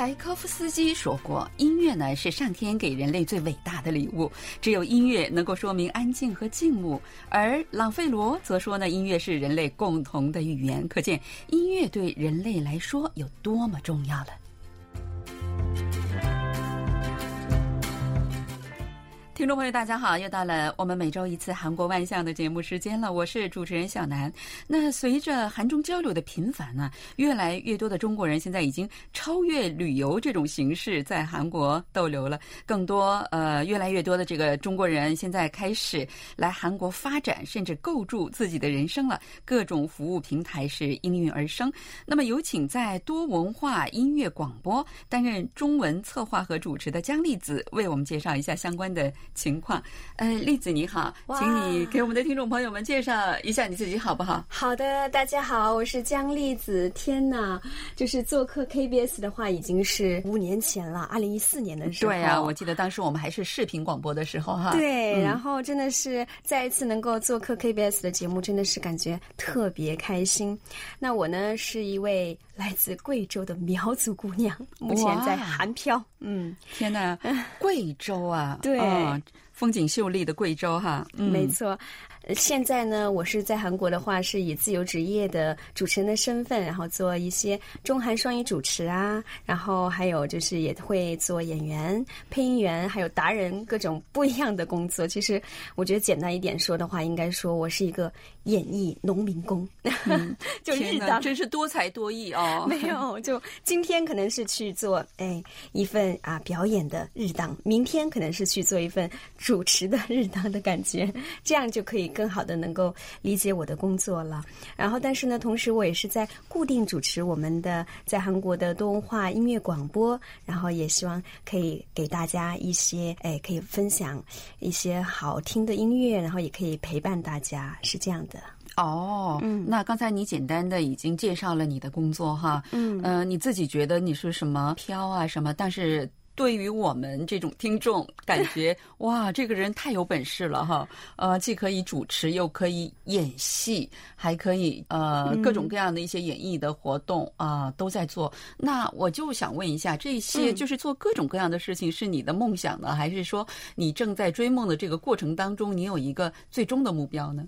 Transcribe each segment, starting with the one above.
柴科夫斯基说过：“音乐呢是上天给人类最伟大的礼物，只有音乐能够说明安静和静穆。”而朗费罗则说呢：“音乐是人类共同的语言。”可见音乐对人类来说有多么重要了。听众朋友，大家好！又到了我们每周一次韩国万象的节目时间了，我是主持人小南。那随着韩中交流的频繁呢，越来越多的中国人现在已经超越旅游这种形式在韩国逗留了。更多呃，越来越多的这个中国人现在开始来韩国发展，甚至构筑自己的人生了。各种服务平台是应运而生。那么有请在多文化音乐广播担任中文策划和主持的姜丽子为我们介绍一下相关的。情况，呃，栗子你好，请你给我们的听众朋友们介绍一下你自己好不好？好的，大家好，我是姜栗子。天哪，就是做客 KBS 的话，已经是五年前了，二零一四年的时候。对啊，我记得当时我们还是视频广播的时候哈。对，然后真的是再一次能够做客 KBS 的节目，真的是感觉特别开心。那我呢，是一位来自贵州的苗族姑娘，目前在韩漂。嗯，天哪，贵州啊，对。风景秀丽的贵州哈，没错。现在呢，我是在韩国的话，是以自由职业的主持人的身份，然后做一些中韩双语主持啊，然后还有就是也会做演员、配音员，还有达人各种不一样的工作。其实我觉得简单一点说的话，应该说我是一个演艺农民工，就日当真是多才多艺哦。没有，就今天可能是去做哎一份啊表演的日当，明天可能是去做一份主持的日当的感觉，这样就可以。更好的能够理解我的工作了，然后但是呢，同时我也是在固定主持我们的在韩国的多文化音乐广播，然后也希望可以给大家一些哎，可以分享一些好听的音乐，然后也可以陪伴大家，是这样的。哦，嗯，那刚才你简单的已经介绍了你的工作哈，嗯，呃，你自己觉得你是什么飘啊什么，但是。对于我们这种听众，感觉 哇，这个人太有本事了哈！呃，既可以主持，又可以演戏，还可以呃各种各样的一些演艺的活动啊都在做。那我就想问一下，这些就是做各种各样的事情，是你的梦想呢，还是说你正在追梦的这个过程当中，你有一个最终的目标呢？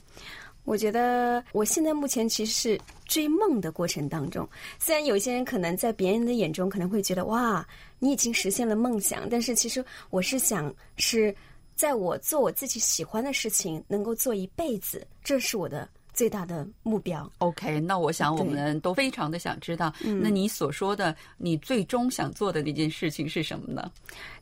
我觉得我现在目前其实是追梦的过程当中。虽然有些人可能在别人的眼中可能会觉得哇，你已经实现了梦想，但是其实我是想是在我做我自己喜欢的事情，能够做一辈子，这是我的。最大的目标。OK，那我想我们都非常的想知道，那你所说的你最终想做的那件事情是什么呢？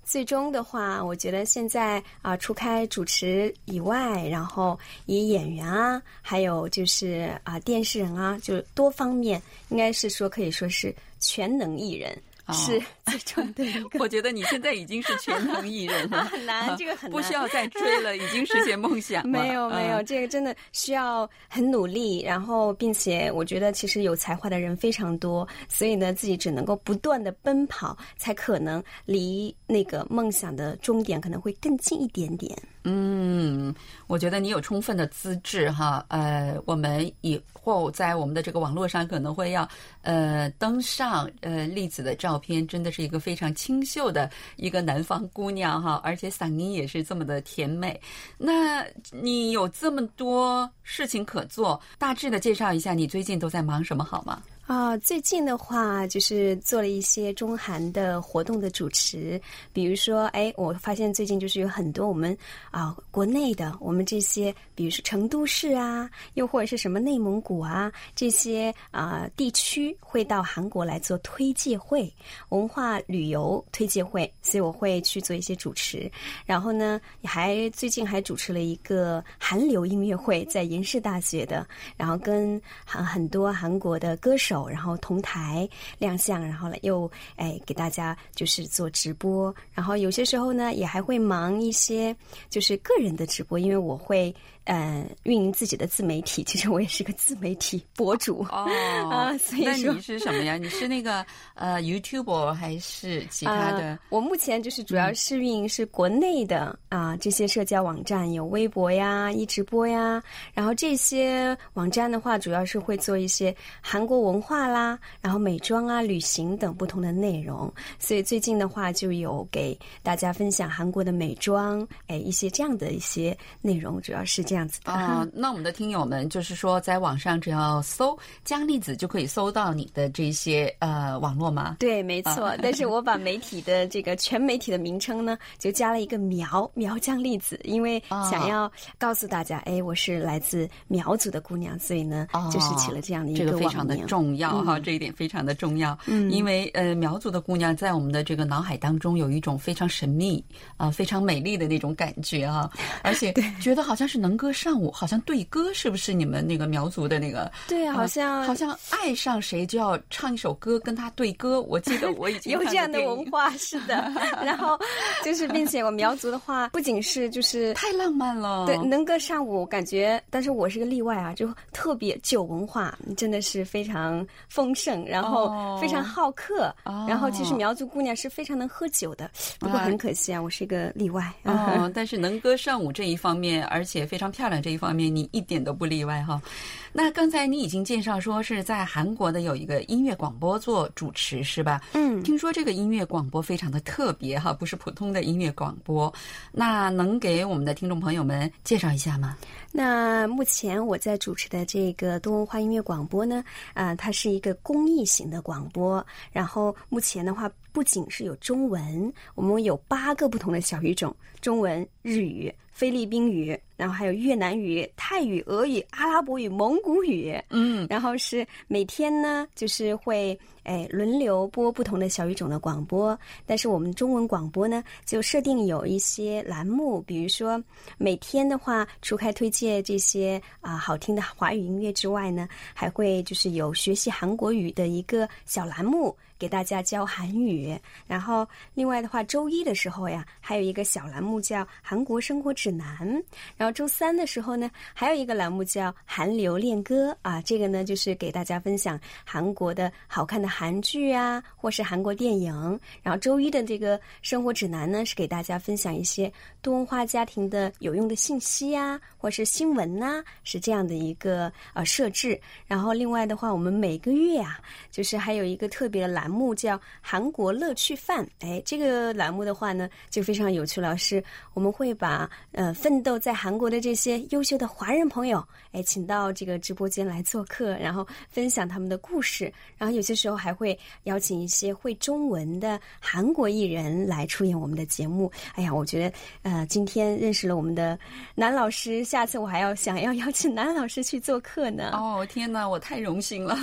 最终的话，我觉得现在啊，除开主持以外，然后以演员啊，还有就是啊，电视人啊，就多方面，应该是说可以说是全能艺人。是 最终的一个。我觉得你现在已经是全能艺人了，很难，这个很难，不需要再追了，已经实现梦想了。没有没有，这个真的需要很努力，然后并且我觉得其实有才华的人非常多，所以呢，自己只能够不断的奔跑，才可能离那个梦想的终点可能会更近一点点。嗯，我觉得你有充分的资质哈，呃，我们以后在我们的这个网络上可能会要呃登上呃栗子的照片，真的是一个非常清秀的一个南方姑娘哈，而且嗓音也是这么的甜美。那你有这么多事情可做，大致的介绍一下你最近都在忙什么好吗？啊，最近的话就是做了一些中韩的活动的主持，比如说，哎，我发现最近就是有很多我们啊国内的我们这些，比如说成都市啊，又或者是什么内蒙古啊这些啊地区会到韩国来做推介会、文化旅游推介会，所以我会去做一些主持。然后呢，还最近还主持了一个韩流音乐会，在延世大学的，然后跟很很多韩国的歌手。然后同台亮相，然后呢又哎给大家就是做直播，然后有些时候呢也还会忙一些就是个人的直播，因为我会呃运营自己的自媒体。其实我也是个自媒体博主哦啊，所以那说你是什么呀？你是那个呃 YouTube 还是其他的？呃我目前就是主要是运营是国内的啊、这些社交网站，有微博呀、一直播呀，然后这些网站的话，主要是会做一些韩国文化啦，然后美妆啊、旅行等不同的内容。所以最近的话，就有给大家分享韩国的美妆，哎，一些这样的一些内容，主要是这样子的。啊、那我们的听友们就是说，在网上只要搜姜栗子就可以搜到你的这些呃网络吗？对，没错。但是我把媒体的这个全媒体的名称呢，就加了一个苗苗姜栗子，因为想要告诉大家，哎，我是来自苗族的姑娘，所以呢，哦就是起了这样的一这个非常的。重要哈，这一点非常的重要。嗯，因为呃，苗族的姑娘在我们的这个脑海当中有一种非常神秘啊、非常美丽的那种感觉啊，而且 觉得好像是能歌善舞，好像对歌，是不是你们那个苗族的那个？对，好像、呃好像爱上谁就要唱一首歌跟他对歌。我记得我已经 有这样的文化，是的。然后就是，并且我苗族的话，不仅是就是太浪漫了。对，能歌善舞，感觉，但是我是个例外啊，就特别酒文化真的是非常丰盛，然后哦非常好客，哦然后其实苗族姑娘是非常能喝酒的，不过啊很可惜啊，我是一个例外。哦，但是能歌善舞这一方面，而且非常漂亮这一方面，你一点都不例外哈。那刚才你已经介绍说是在韩国的有一个音乐广播做主持是吧？嗯，听说这个音乐广播非常的特别哈，不是普通的音乐广播。那能给我们的听众朋友们介绍一下吗？那目前我在主持的这个多文化音乐广播呢，啊、它是一个公益型的广播。然后目前的话，不仅是有中文，我们有八个不同的小语种：中文、日语、菲律宾语，然后还有越南语、泰语、俄语、阿拉伯语、蒙古语。嗯，然后是每天呢，就是会哎轮流播不同的小语种的广播，但是我们中文广播呢，就设定有一些栏目，比如说每天的话，除开推荐这些啊、好听的华语音乐之外呢，还会就是有学习韩国语的一个小栏目。给大家教韩语，然后另外的话，周一的时候呀，还有一个小栏目叫《韩国生活指南》，然后周三的时候呢，还有一个栏目叫《韩流恋歌》啊，这个呢就是给大家分享韩国的好看的韩剧啊，或是韩国电影。然后周一的这个生活指南呢，是给大家分享一些多文化家庭的有用的信息啊，或是新闻呐、是这样的一个呃设置。然后另外的话，我们每个月啊，就是还有一个特别的栏目叫“韩国乐趣饭”。哎，这个栏目的话呢，就非常有趣了，是我们会把呃奋斗在韩国的这些优秀的华人朋友，哎，请到这个直播间来做客，然后分享他们的故事。然后有些时候还会邀请一些会中文的韩国艺人来出演我们的节目。哎呀，我觉得呃，今天认识了我们的南老师，下次我还要想要邀请南老师去做客呢。哦，天哪，我太荣幸了。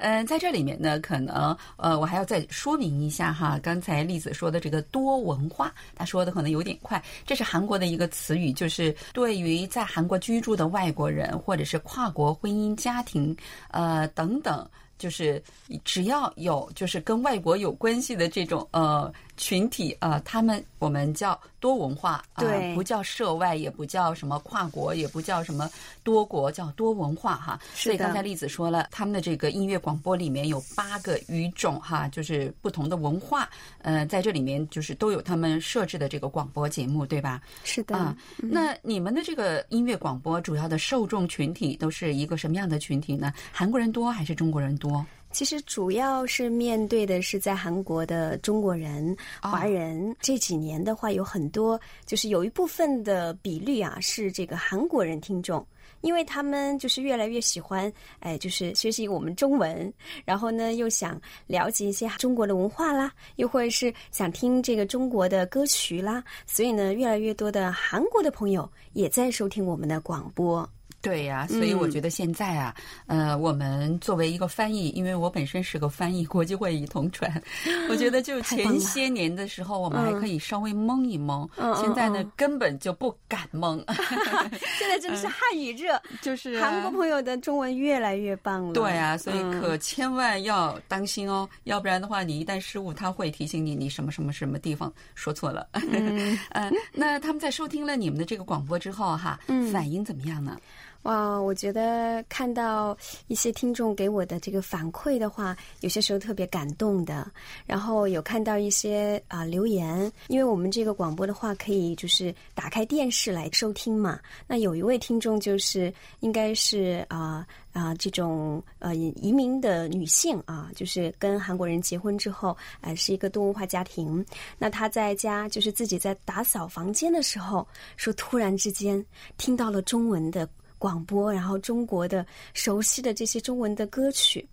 嗯、在这里面呢，可能呃，我还要再说明一下哈，刚才栗子说的这个多文化，他说的可能有点快，这是韩国的一个词语，就是对于在韩国居住的外国人或者是跨国婚姻家庭，呃等等。就是只要有就是跟外国有关系的这种呃群体啊、呃，他们我们叫多文化啊、对不叫涉外，也不叫什么跨国，也不叫什么多国，叫多文化哈。所以刚才栗子说了，他们的这个音乐广播里面有八个语种哈，就是不同的文化，呃，在这里面就是都有他们设置的这个广播节目，对吧？是的，啊，那你们的这个音乐广播主要的受众群体都是一个什么样的群体呢？韩国人多还是中国人多？其实主要是面对的是在韩国的中国人、哦华人。这几年的话，有很多就是有一部分的比率啊，是这个韩国人听众。因为他们就是越来越喜欢，哎，就是学习我们中文，然后呢又想了解一些中国的文化啦，又或者是想听这个中国的歌曲啦，所以呢，越来越多的韩国的朋友也在收听我们的广播。对呀，所以我觉得现在啊，呃，我们作为一个翻译，因为我本身是个翻译，国际会议同传，我觉得就前些年的时候，我们还可以稍微蒙一蒙，现在呢根本就不敢蒙。现在真的是汉语热，就是韩国朋友的中文越来越棒了。对啊，所以可千万要当心哦，要不然的话，你一旦失误，他会提醒你你什么什么什么地方说错了。嗯，那他们在收听了你们的这个广播之后，哈，反应怎么样呢？哇，我觉得看到一些听众给我的这个反馈的话，有些时候特别感动的。然后有看到一些啊留言，因为我们这个广播的话，可以就是打开电视来收听嘛。那有一位听众就是应该是啊啊这种呃移民的女性啊，就是跟韩国人结婚之后，呃是一个多文化家庭。那她在家就是自己在打扫房间的时候，说突然之间听到了中文的。广播，然后中国的熟悉的这些中文的歌曲，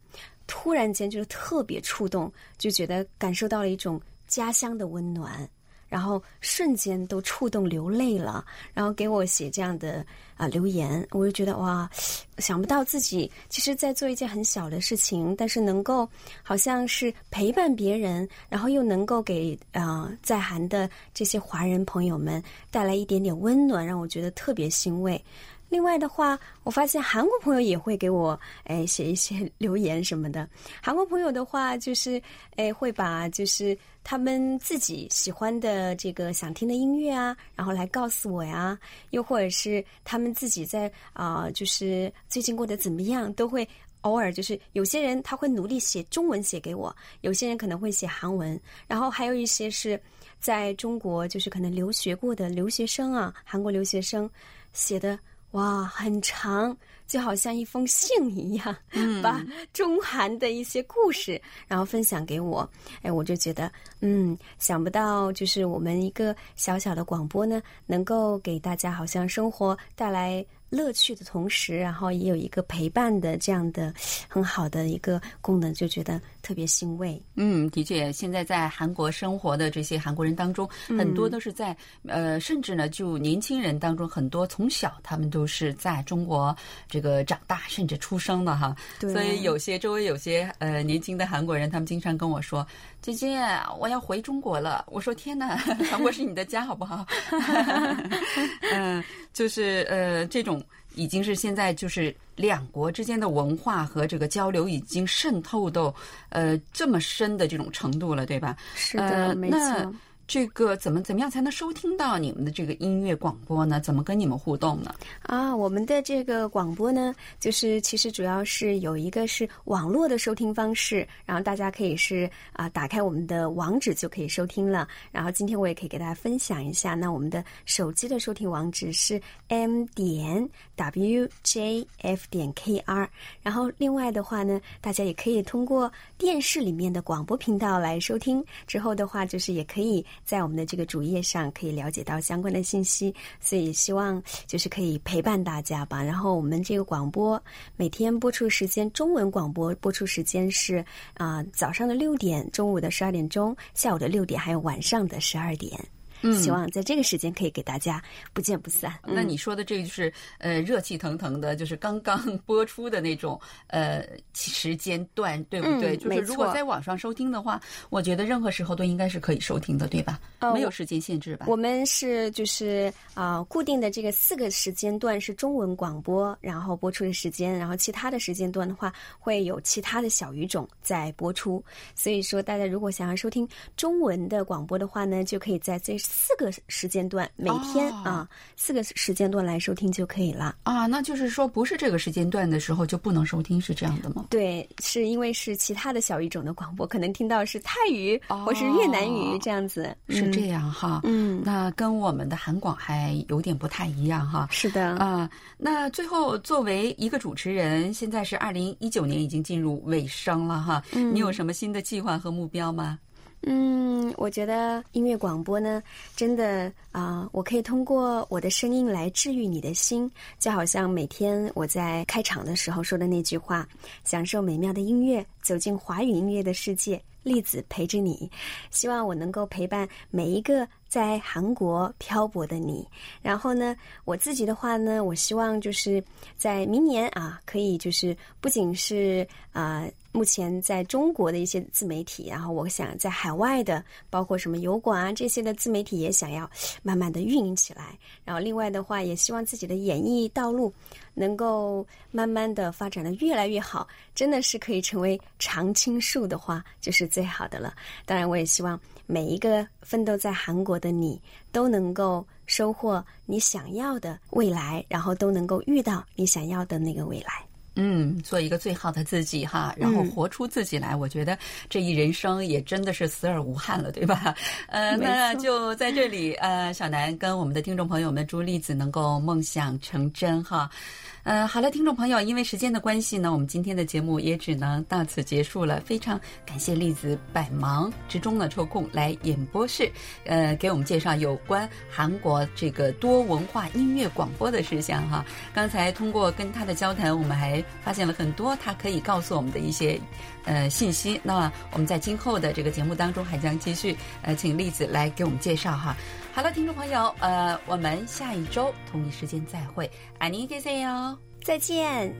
突然间就是特别触动，就觉得感受到了一种家乡的温暖，然后瞬间都触动流泪了，然后给我写这样的啊留言，我就觉得哇，想不到自己其实在做一件很小的事情，但是能够好像是陪伴别人，然后又能够给啊在韩的这些华人朋友们带来一点点温暖，让我觉得特别欣慰。另外的话，我发现韩国朋友也会给我哎写一些留言什么的。韩国朋友的话，就是哎会把就是他们自己喜欢的这个想听的音乐啊，然后来告诉我呀。又或者是他们自己在啊，就是最近过得怎么样，都会偶尔就是有些人他会努力写中文写给我，有些人可能会写韩文，然后还有一些是在中国就是可能留学过的留学生啊，韩国留学生写的。哇，很长，就好像一封信一样，把中韩的一些故事，然后分享给我。哎，我就觉得，嗯，想不到，就是我们一个小小的广播呢，能够给大家好像生活带来。乐趣的同时，然后也有一个陪伴的这样的很好的一个功能，就觉得特别欣慰。嗯，的确，现在在韩国生活的这些韩国人当中，很多都是在呃，甚至呢，就年轻人当中，很多从小他们都是在中国这个长大，甚至出生的哈。所以有些周围有些呃年轻的韩国人，他们经常跟我说：“姐姐，我要回中国了。”我说：“天哪，韩国是你的家，好不好？” 嗯，就是呃这种。已经是现在就是两国之间的文化和这个交流已经渗透到呃这么深的这种程度了，对吧？是的，没错。这个怎么怎么样才能收听到你们的这个音乐广播呢？怎么跟你们互动呢？啊，我们的这个广播呢，就是其实主要是有一个是网络的收听方式，然后大家可以是啊打开我们的网址就可以收听了。然后今天我也可以给大家分享一下，那我们的手机的收听网址是 m 点 w j f 点 k r。然后另外的话呢，大家也可以通过电视里面的广播频道来收听。之后的话，就是也可以。在我们的这个主页上可以了解到相关的信息，所以希望就是可以陪伴大家吧。然后我们这个广播每天播出时间，中文广播播出时间是啊早上的六点，中午的十二点钟，下午的六点，还有晚上的十二点。希望在这个时间可以给大家不见不散。那你说的这个就是呃热气腾腾的，就是刚刚播出的那种呃时间段，对不对？就是如果在网上收听的话，我觉得任何时候都应该是可以收听的，对吧？没有时间限制吧？我们是就是啊固定的这个四个时间段是中文广播，然后播出的时间，然后其他的时间段的话会有其他的小语种在播出。所以说，大家如果想要收听中文的广播的话呢，就可以在这。四个时间段，每天啊，四个时间段来收听就可以了啊。那就是说，不是这个时间段的时候就不能收听，是这样的吗？对，是因为是其他的小语种的广播，可能听到是泰语或是越南语这样子，是这样哈。嗯，那跟我们的韩广还有点不太一样哈。是的啊。那最后，作为一个主持人，现在是二零一九年已经进入尾声了哈。嗯，你有什么新的计划和目标吗？嗯，我觉得音乐广播呢，真的啊，我可以通过我的声音来治愈你的心，就好像每天我在开场的时候说的那句话：享受美妙的音乐，走进华语音乐的世界，栗子陪着你。希望我能够陪伴每一个。在韩国漂泊的你。然后呢，我自己的话呢，我希望就是在明年啊，可以就是不仅是啊。目前在中国的一些自媒体，然后我想在海外的，包括什么油管啊这些的自媒体，也想要慢慢的运营起来。然后另外的话，也希望自己的演艺道路能够慢慢的发展的越来越好，真的是可以成为常青树的话，就是最好的了。当然，我也希望每一个奋斗在韩国的你，都能够收获你想要的未来，然后都能够遇到你想要的那个未来。嗯，做一个最好的自己哈，然后活出自己来。我觉得这一人生也真的是死而无憾了，对吧？呃，那就在这里，呃，小南跟我们的听众朋友们祝栗子能够梦想成真哈。呃，好了，听众朋友，因为时间的关系呢，我们今天的节目也只能到此结束了。非常感谢栗子百忙之中呢抽空来演播室，呃，给我们介绍有关韩国这个多文化音乐广播的事项哈。刚才通过跟他的交谈，我们还发现了很多他可以告诉我们的一些呃信息。那我们在今后的这个节目当中还将继续呃请栗子来给我们介绍哈。好了，听众朋友，呃，我们下一周同一时间再会，爱你，谢谢哟，再见。